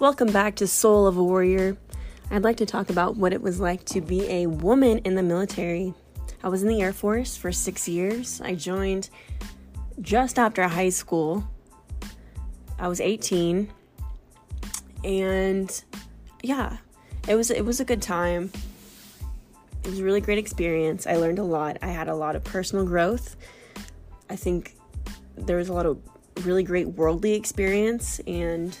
Welcome back to Soul of a Warrior. I'd like to talk about what it was like to be a woman in the military. I was in the Air Force for six years. I joined just after high school. I was 18. And yeah, it was it was a good time. It was a really great experience. I learned a lot. I had a lot of personal growth. I think there was a lot of really great worldly experience and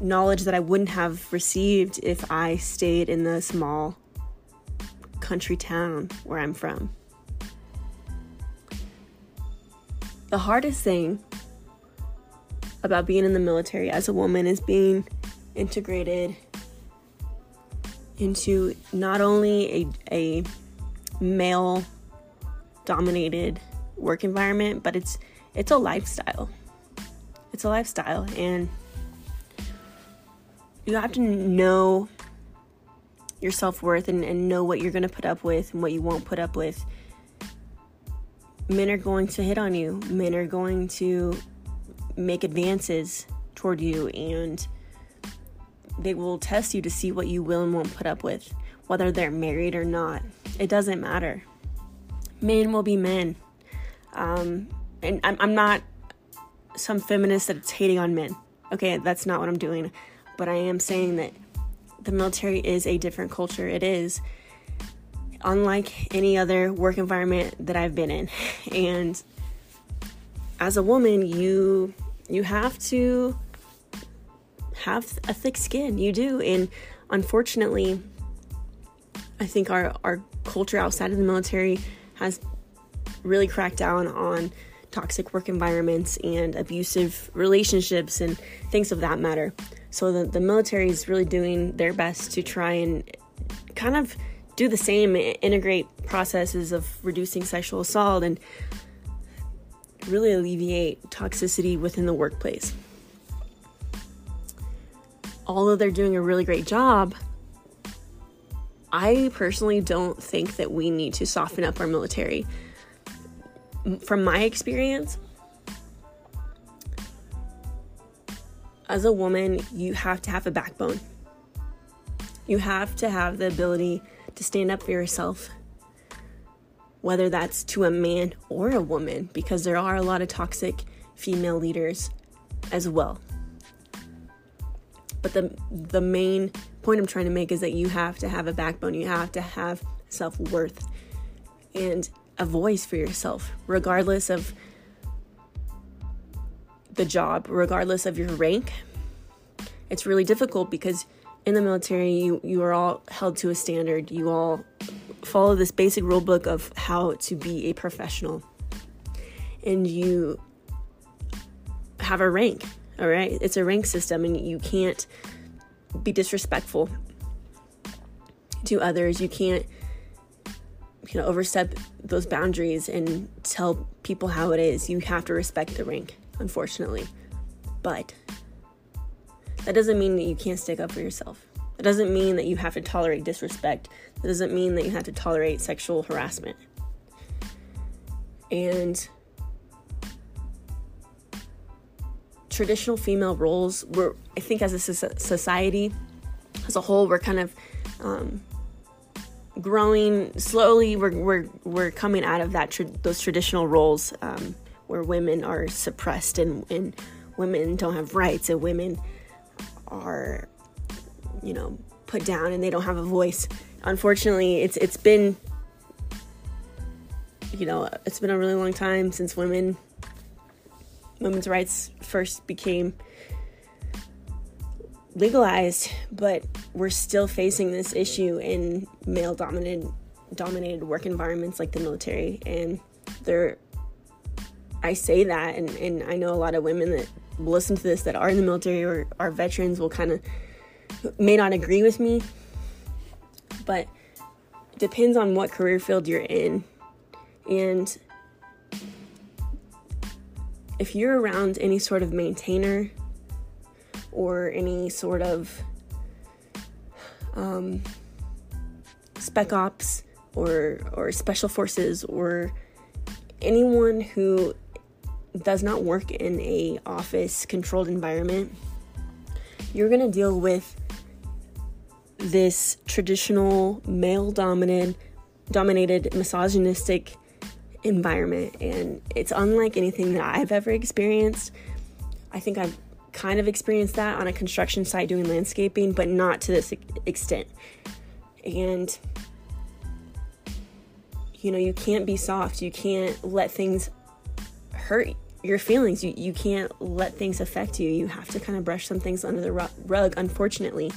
knowledge that I wouldn't have received if I stayed in the small country town where I'm from. The hardest thing about being in the military as a woman is being integrated into not only a, a male dominated work environment, but it's it's a lifestyle. It's a lifestyle and you have to know your self-worth and, and know what you're going to put up with and what you won't put up with. Men are going to hit on you. Men are going to make advances toward you and they will test you to see what you will and won't put up with whether they're married or not. It doesn't matter. Men will be men. Um, and I'm, I'm not some feminist that's hating on men. Okay that's not what i'm doing but I am saying that the military is a different culture. It is unlike any other work environment that I've been in. And as a woman, you you have to have a thick skin. You do. And unfortunately, I think our our culture outside of the military has really cracked down on toxic work environments and abusive relationships and things of that matter. So the, the military is really doing their best to try and kind of do the same, integrate processes of reducing sexual assault and really alleviate toxicity within the workplace. Although they're doing a really great job, I personally don't think that we need to soften up our military. From my experience, as a woman, you have to have a backbone. You have to have the ability to stand up for yourself, whether that's to a man or a woman, because there are a lot of toxic female leaders as well. But the the main point I'm trying to make is that you have to have a backbone. You have to have self-worth and a voice for yourself, regardless of the job, regardless of your rank. It's really difficult because in the military, you, you are all held to a standard. You all follow this basic rule book of how to be a professional. And you have a rank, all right? It's a rank system, and you can't be disrespectful to others. You can't you know overstep those boundaries and tell people how it is you have to respect the rank unfortunately. But that doesn't mean that you can't stick up for yourself. It doesn't mean that you have to tolerate disrespect. It doesn't mean that you have to tolerate sexual harassment. And traditional female roles, we're, I think, as a society as a whole, we're kind of um, growing slowly. We're, we're, we're coming out of that tra- those traditional roles. Um, where women are suppressed and, and women don't have rights and women are you know put down and they don't have a voice unfortunately it's it's been you know it's been a really long time since women women's rights first became legalized but we're still facing this issue in male dominated dominated work environments like the military and there I say that, and, and I know a lot of women that listen to this that are in the military or are veterans will kind of may not agree with me, but depends on what career field you're in. And if you're around any sort of maintainer or any sort of um, spec ops or or special forces or anyone who does not work in a office controlled environment you're going to deal with this traditional male dominated dominated misogynistic environment and it's unlike anything that I've ever experienced. I think I've kind of experienced that on a construction site doing landscaping, but not to this extent. And you know, you can't be soft. You can't let things hurt your feelings. You you can't let things affect you. You have to kind of brush some things under the rug, unfortunately.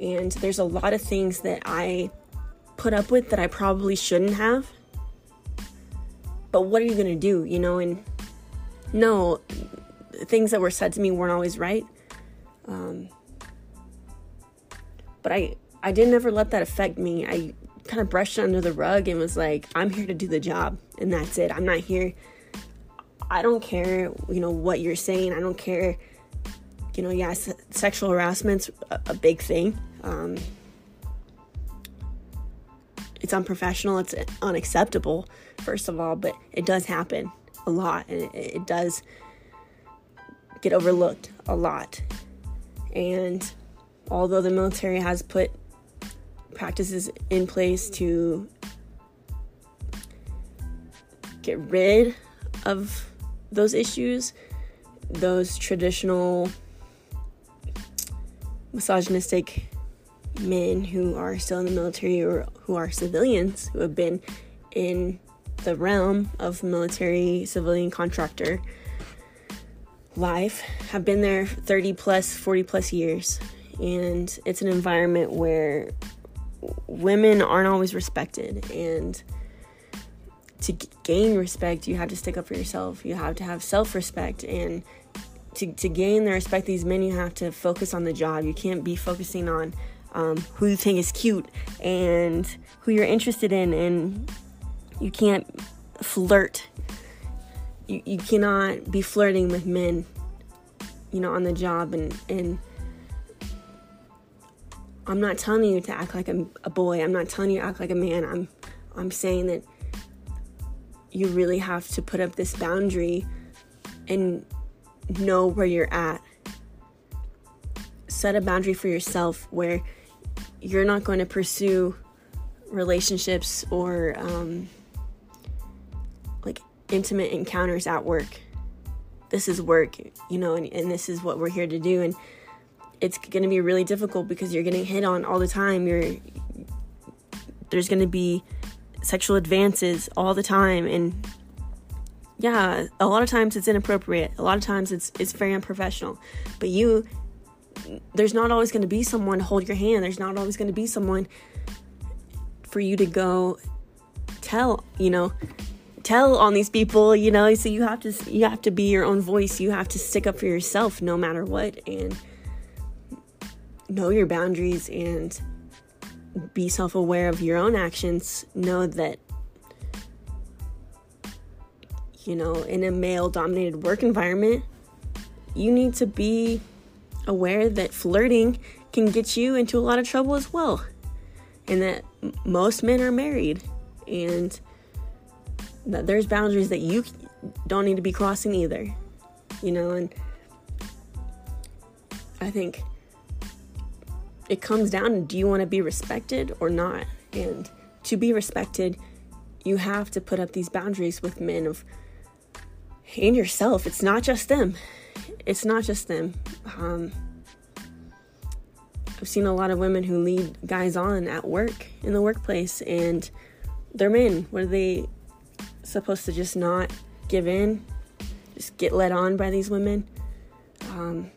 And there's a lot of things that I put up with that I probably shouldn't have. But what are you going to do, you know? And no, things that were said to me weren't always right. Um, but I I didn't ever let that affect me. I kind of brushed it under the rug and was like, I'm here to do the job, and that's it. I'm not here. I don't care, you know, what you're saying. I don't care. You know, yeah, sexual harassment's a, a big thing. Um, it's unprofessional. It's unacceptable, first of all, but it does happen a lot, and it, it does get overlooked a lot. And although the military has put practices in place to get rid of those issues, those traditional misogynistic men who are still in the military or who are civilians who have been in the realm of military civilian contractor life. Have been there 30 plus 40 plus years. And it's an environment where women aren't always respected. And to gain respect you have to stick up for yourself. You have to have self-respect. And to, to gain the respect these men you have to focus on the job. You can't be focusing on um, who you think is cute and who you're interested in. And you can't flirt you, you cannot be flirting with men you know on the job and and I'm not telling you to act like a, a boy. I'm not telling you to act like a man. I'm I'm saying that you really have to put up this boundary and know where you're at. Set a boundary for yourself where you're not going to pursue relationships or um, intimate encounters at work. This is work, you know, and, and this is what we're here to do. And it's going to be really difficult because you're getting hit on all the time. You're there's going to be sexual advances all the time and yeah, a lot of times it's inappropriate. A lot of times it's it's very unprofessional. But you there's not always going to be someone to hold your hand. There's not always going to be someone for you to go tell, you know, tell on these people, you know. So you have to you have to be your own voice. You have to stick up for yourself no matter what and know your boundaries and be self aware of your own actions. Know that, you know, in a male dominated work environment, you need to be aware that flirting can get you into a lot of trouble as well. And that most men are married and that there's boundaries that you don't need to be crossing either. You know, and I think it comes down to do you want to be respected or not? And to be respected, you have to put up these boundaries with men of and yourself. It's not just them. It's not just them. Um, I've seen a lot of women who lead guys on at work in the workplace, and they're men. What are they supposed to just not give in? Just get led on by these women? Um,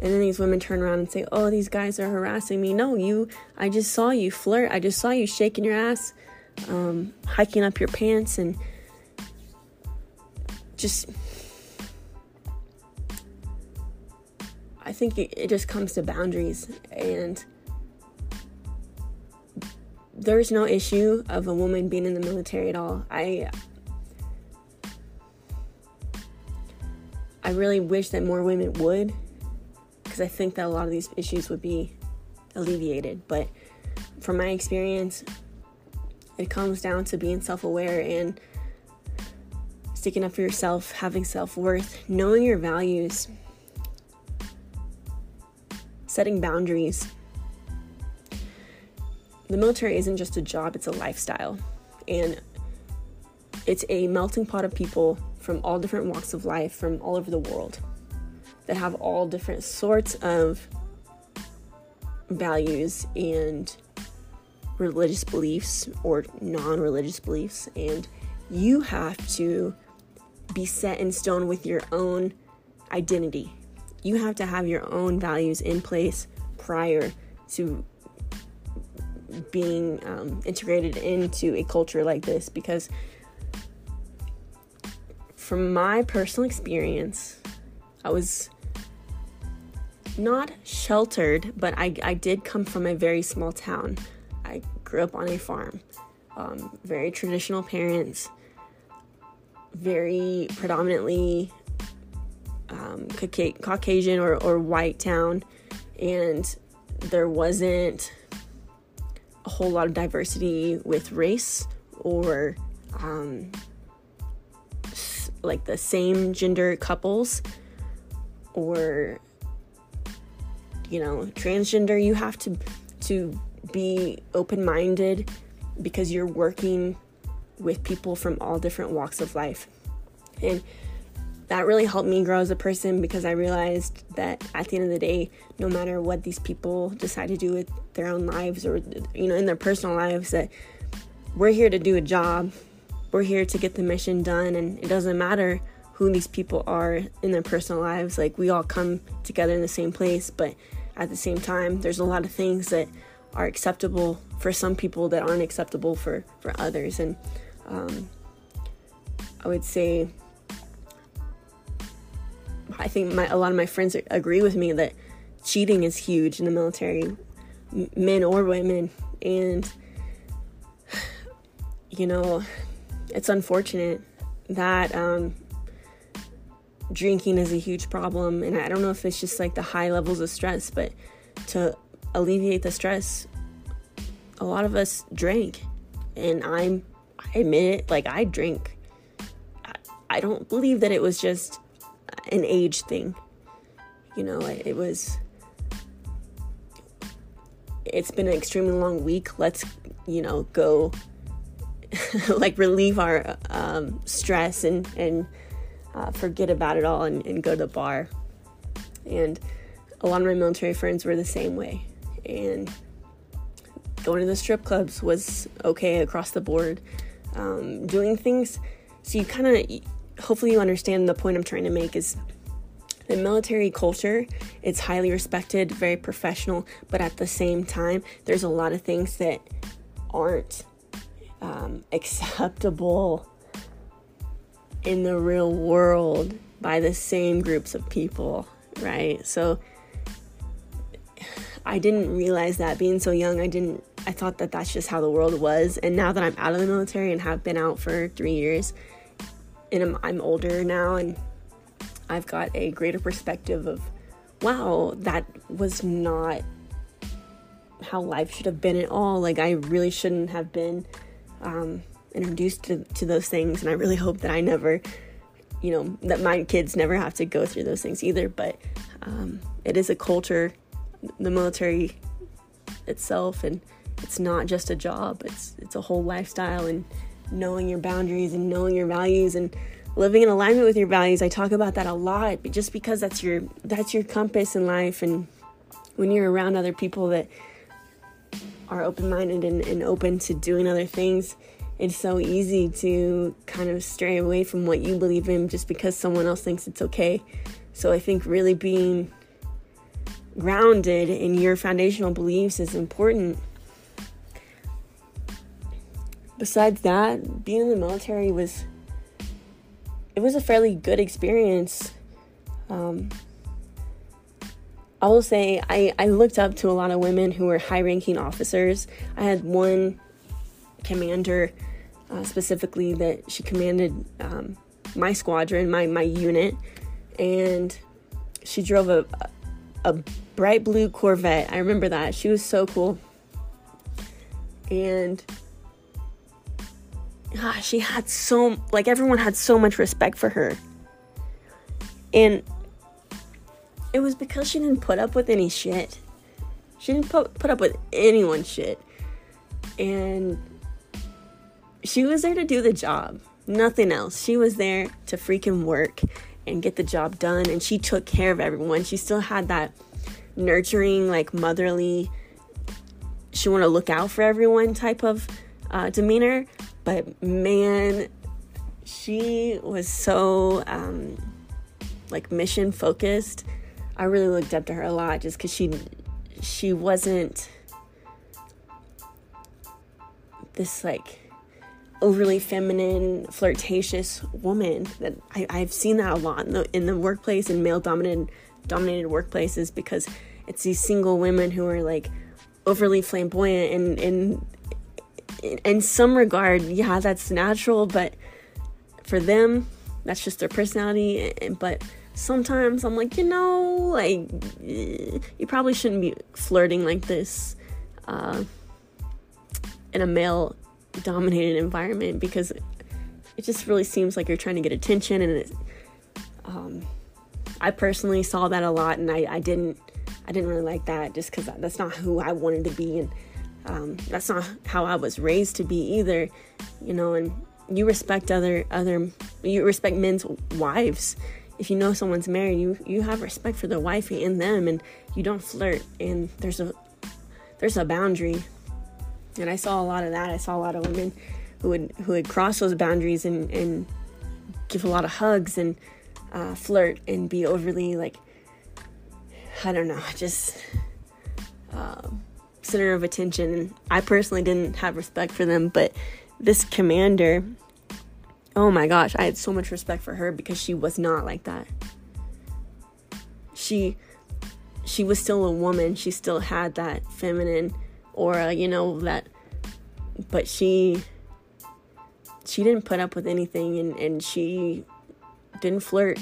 and then these women turn around and say, "Oh, these guys are harassing me." No, you. I just saw you flirt. I just saw you shaking your ass, um, hiking up your pants, and just. I think it, it just comes to boundaries, and there's no issue of a woman being in the military at all. I I really wish that more women would because I think that a lot of these issues would be alleviated. But from my experience, it comes down to being self aware and sticking up for yourself, having self worth, knowing your values. setting boundaries. The military isn't just a job, it's a lifestyle. And it's a melting pot of people from all different walks of life from all over the world that have all different sorts of values and religious beliefs or non religious beliefs. And you have to be set in stone with your own identity. You have to have your own values in place prior to being um, integrated into a culture like this because from my personal experience i was not sheltered but i, I did come from a very small town. I grew up on a farm. Um, very traditional parents. Very predominantly um, Caucasian or, or white town, and there wasn't a whole lot of diversity with race or um, like the same gender couples or you know transgender you have to to be open-minded because you're working with people from all different walks of life. And that really helped me grow as a person because I realized that at the end of the day, no matter what these people decide to do with their own lives or you know in their personal lives that we're here to do a job. We're here to get the mission done and it doesn't matter who these people are in their personal lives. Like we all come together in the same place, but at the same time, there's a lot of things that are acceptable for some people that aren't acceptable for for others and um, I would say, I think my, a lot of my friends agree with me that cheating is huge in the military, men or women. And, you know, it's unfortunate that um, drinking is a huge problem. And I don't know if it's just like the high levels of stress, but to alleviate the stress, a lot of us drink. And I'm I admit it, like I drink. I don't believe that it was just an age thing. You know, it was. It's been an extremely long week. Let's, you know, go like relieve our um, stress and and uh, forget about it all and, and go to the bar. And a lot of my military friends were the same way. And going to the strip clubs was okay across the board um, doing things. So you kind of, hopefully, you understand the point I'm trying to make is the military culture it's highly respected very professional but at the same time there's a lot of things that aren't um, acceptable in the real world by the same groups of people right so i didn't realize that being so young i didn't I thought that that's just how the world was. And now that I'm out of the military and have been out for three years, and I'm, I'm older now, and I've got a greater perspective of, wow, that was not how life should have been at all. Like, I really shouldn't have been um, introduced to, to those things. And I really hope that I never, you know, that my kids never have to go through those things either. But um, it is a culture, the military itself, and it's not just a job it's it's a whole lifestyle and knowing your boundaries and knowing your values and living in alignment with your values i talk about that a lot but just because that's your that's your compass in life and when you're around other people that are open-minded and, and open to doing other things it's so easy to kind of stray away from what you believe in just because someone else thinks it's okay so i think really being grounded in your foundational beliefs is important besides that, being in the military was it was a fairly good experience. Um, I will say I, I looked up to a lot of women who were high ranking officers. I had one commander uh, specifically that she commanded um, my squadron, my, my unit, and she drove a, a bright blue Corvette. I remember that. She was so cool. And ah, she had so like everyone had so much respect for her. And it was because she didn't put up with any shit. She didn't put, put up with anyone's shit. And she was there to do the job, nothing else. She was there to freaking work and get the job done. And she took care of everyone. She still had that nurturing, like motherly, she want to look out for everyone type of uh, demeanor. But man, she was so um, like mission focused. I really looked up to her a lot just because she she wasn't this like overly feminine, flirtatious woman. That I, I've seen that a lot in the in the workplace in male dominated dominated workplaces because it's these single women who are like overly flamboyant and and in some regard, yeah, that's natural, but for them, that's just their personality. But sometimes I'm like, you know, like you probably shouldn't be flirting like this uh, in a male dominated environment because it just really seems like you're trying to get attention and it, um, I personally saw that a lot and I, I didn't I didn't really like that just because that's not who I wanted to be and um, that's not how I was raised to be either you know and you respect other other you respect men's wives if you know someone's married you you have respect for the wife and them and you don't flirt and there's a there's a boundary. And I saw a lot of that. I saw a lot of women who would who would cross those boundaries and and give a lot of hugs and uh, flirt and be overly like I don't know just uh, center of attention. And I personally didn't have respect for them but this commander, oh my gosh, I had so much respect for her because she was not like that. She she was still a woman. She still had that feminine aura, you know, that but she she didn't put up with anything and, and she didn't flirt.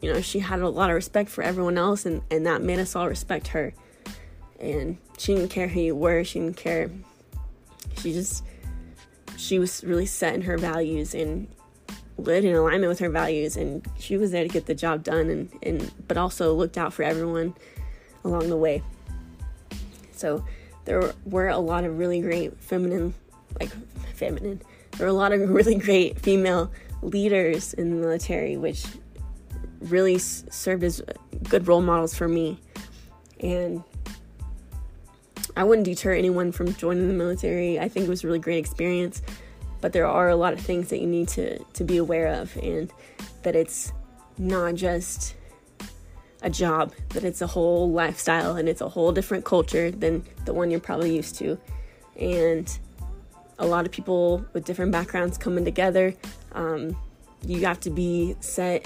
You know, she had a lot of respect for everyone else and, and that made us all respect her. And she didn't care who you were, she didn't care. She just she was really set in her values and lived in alignment with her values and she was there to get the job done and, and but also looked out for everyone along the way. So there were a lot of really great feminine like feminine. There were a lot of really great female leaders in the military which really served as good role models for me. And I wouldn't deter anyone from joining the military. I think it was a really great experience, but there are a lot of things that you need to to be aware of, and that it's not just a job, that it's a whole lifestyle and it's a whole different culture than the one you're probably used to, and a lot of people with different backgrounds coming together. Um, you have to be set,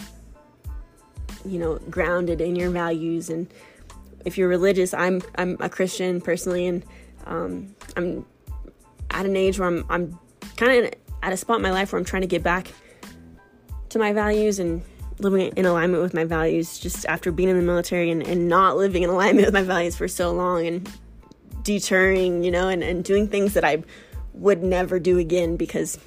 you know, grounded in your values and if you're religious, I'm I'm a Christian personally, and um, I'm at an age where I'm I'm kind of at a spot in my life where I'm trying to get back to my values and living in alignment with my values. Just after being in the military and, and not living in alignment with my values for so long and deterring, you know, and, and doing things that I would never do again because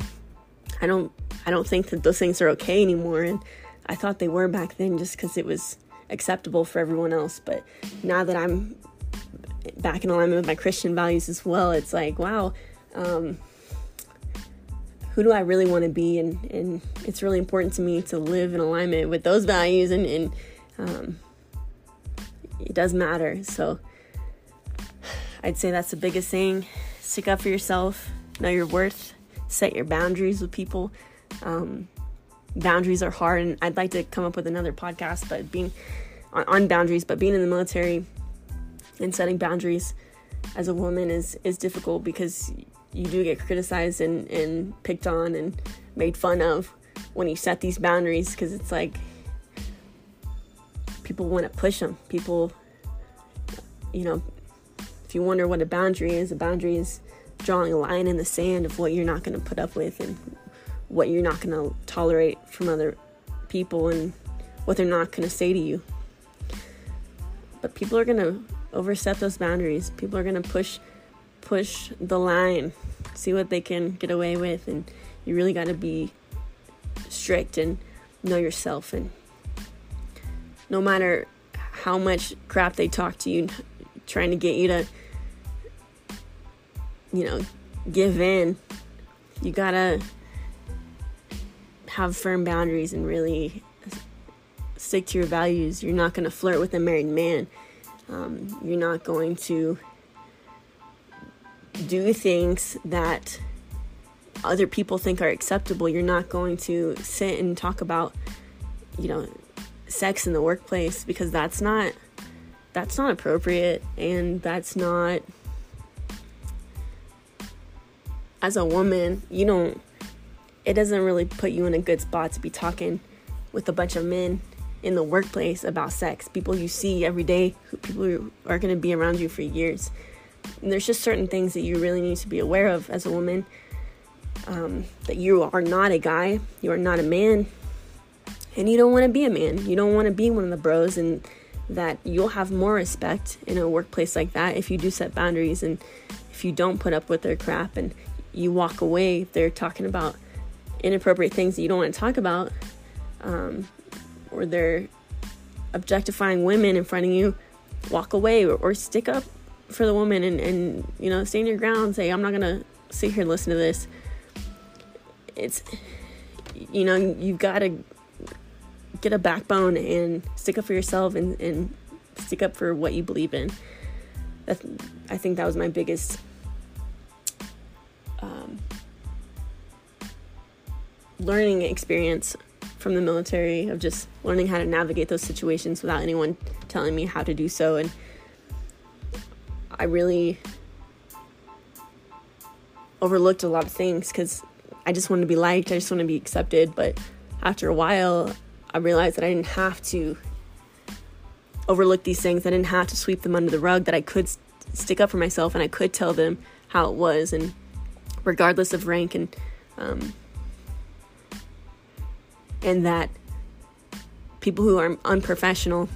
I don't I don't think that those things are okay anymore and I thought they were back then just because it was acceptable for everyone else. But now that I'm back in alignment with my Christian values as well, it's like, wow, um, who do I really want to be? And, and it's really important to me to live in alignment with those values, and, and um, it does matter. So I'd say that's the biggest thing. Stick up for yourself, know your worth, set your boundaries with people. Um, boundaries are hard and i'd like to come up with another podcast but being on, on boundaries, but being in the military and setting boundaries as a woman is is difficult because you do get criticized and, and picked on and made fun of when you set these boundaries because it's like people want to push them people you know if you wonder what a boundary is a boundary is drawing a line in the sand of what you're not going to put up with and what you're not going to tolerate from other people and what they're not going to say to you but people are gonna overstep those boundaries. People are gonna push push the line, see what they can get away with, and you really got to be strict and know yourself. And no matter how much crap they talk to you, trying to get you to, you know, give in. You gotta have firm boundaries and really stick to your values. You're not gonna flirt with a married man. Um, you're not going to do things that other people think are acceptable. You're not going to sit and talk about, you know, sex in the workplace because that's not that's not appropriate and that's not as a woman, you don't it doesn't really put you in a good spot to be talking with a bunch of men in the workplace about sex. People you see every day, people who are going to be around you for years. And there's just certain things that you really need to be aware of as a woman. Um, that you are not a guy, you are not a man, and you don't want to be a man. You don't want to be one of the bros, and that you'll have more respect in a workplace like that if you do set boundaries and if you don't put up with their crap and you walk away they're talking about inappropriate things that you don't want to talk about, um, or they're objectifying women in front of you, walk away or, or stick up for the woman and, and you know stand your ground say i'm not gonna sit here and listen to this. It's you know you've got to get a backbone and stick up for yourself and, and stick up for what you believe in. That's, i think that was my biggest learning experience from the military of just learning how to navigate those situations without anyone telling me how to do so and I really overlooked a lot of things because I just wanted to be liked, I just wanted to be accepted. But after a while, I realized that I didn't have to overlook these things. I didn't have to sweep them under the rug, that I could st- stick up for myself and I could tell them how it was, and regardless of rank, and um, and that people who are unprofessional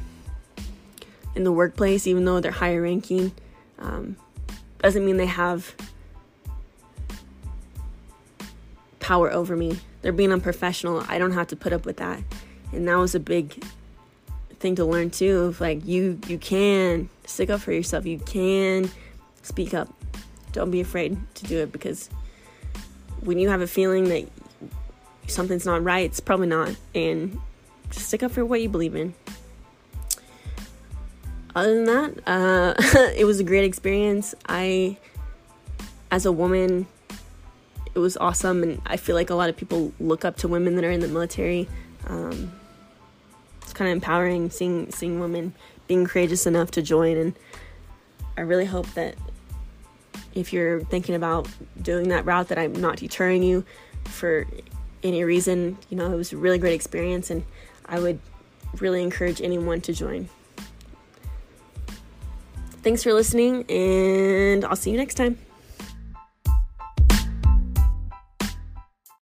in the workplace, even though they're higher ranking, um, doesn't mean they have power over me. They're being unprofessional. I don't have to put up with that. And that was a big thing to learn too of like you you can stick up for yourself. You can speak up. Don't be afraid to do it because when you have a feeling that something's not right, it's probably not. And just stick up for what you believe in other than that, uh, it was a great experience. I, as a woman, it was awesome, and I feel like a lot of people look up to women that are in the military. Um, it's kind of empowering seeing seeing women being courageous enough to join, and I really hope that if you're thinking about doing that route, that I'm not deterring you for any reason. You know, it was a really great experience, and I would really encourage anyone to join. Thanks for listening, and I'll see you next time.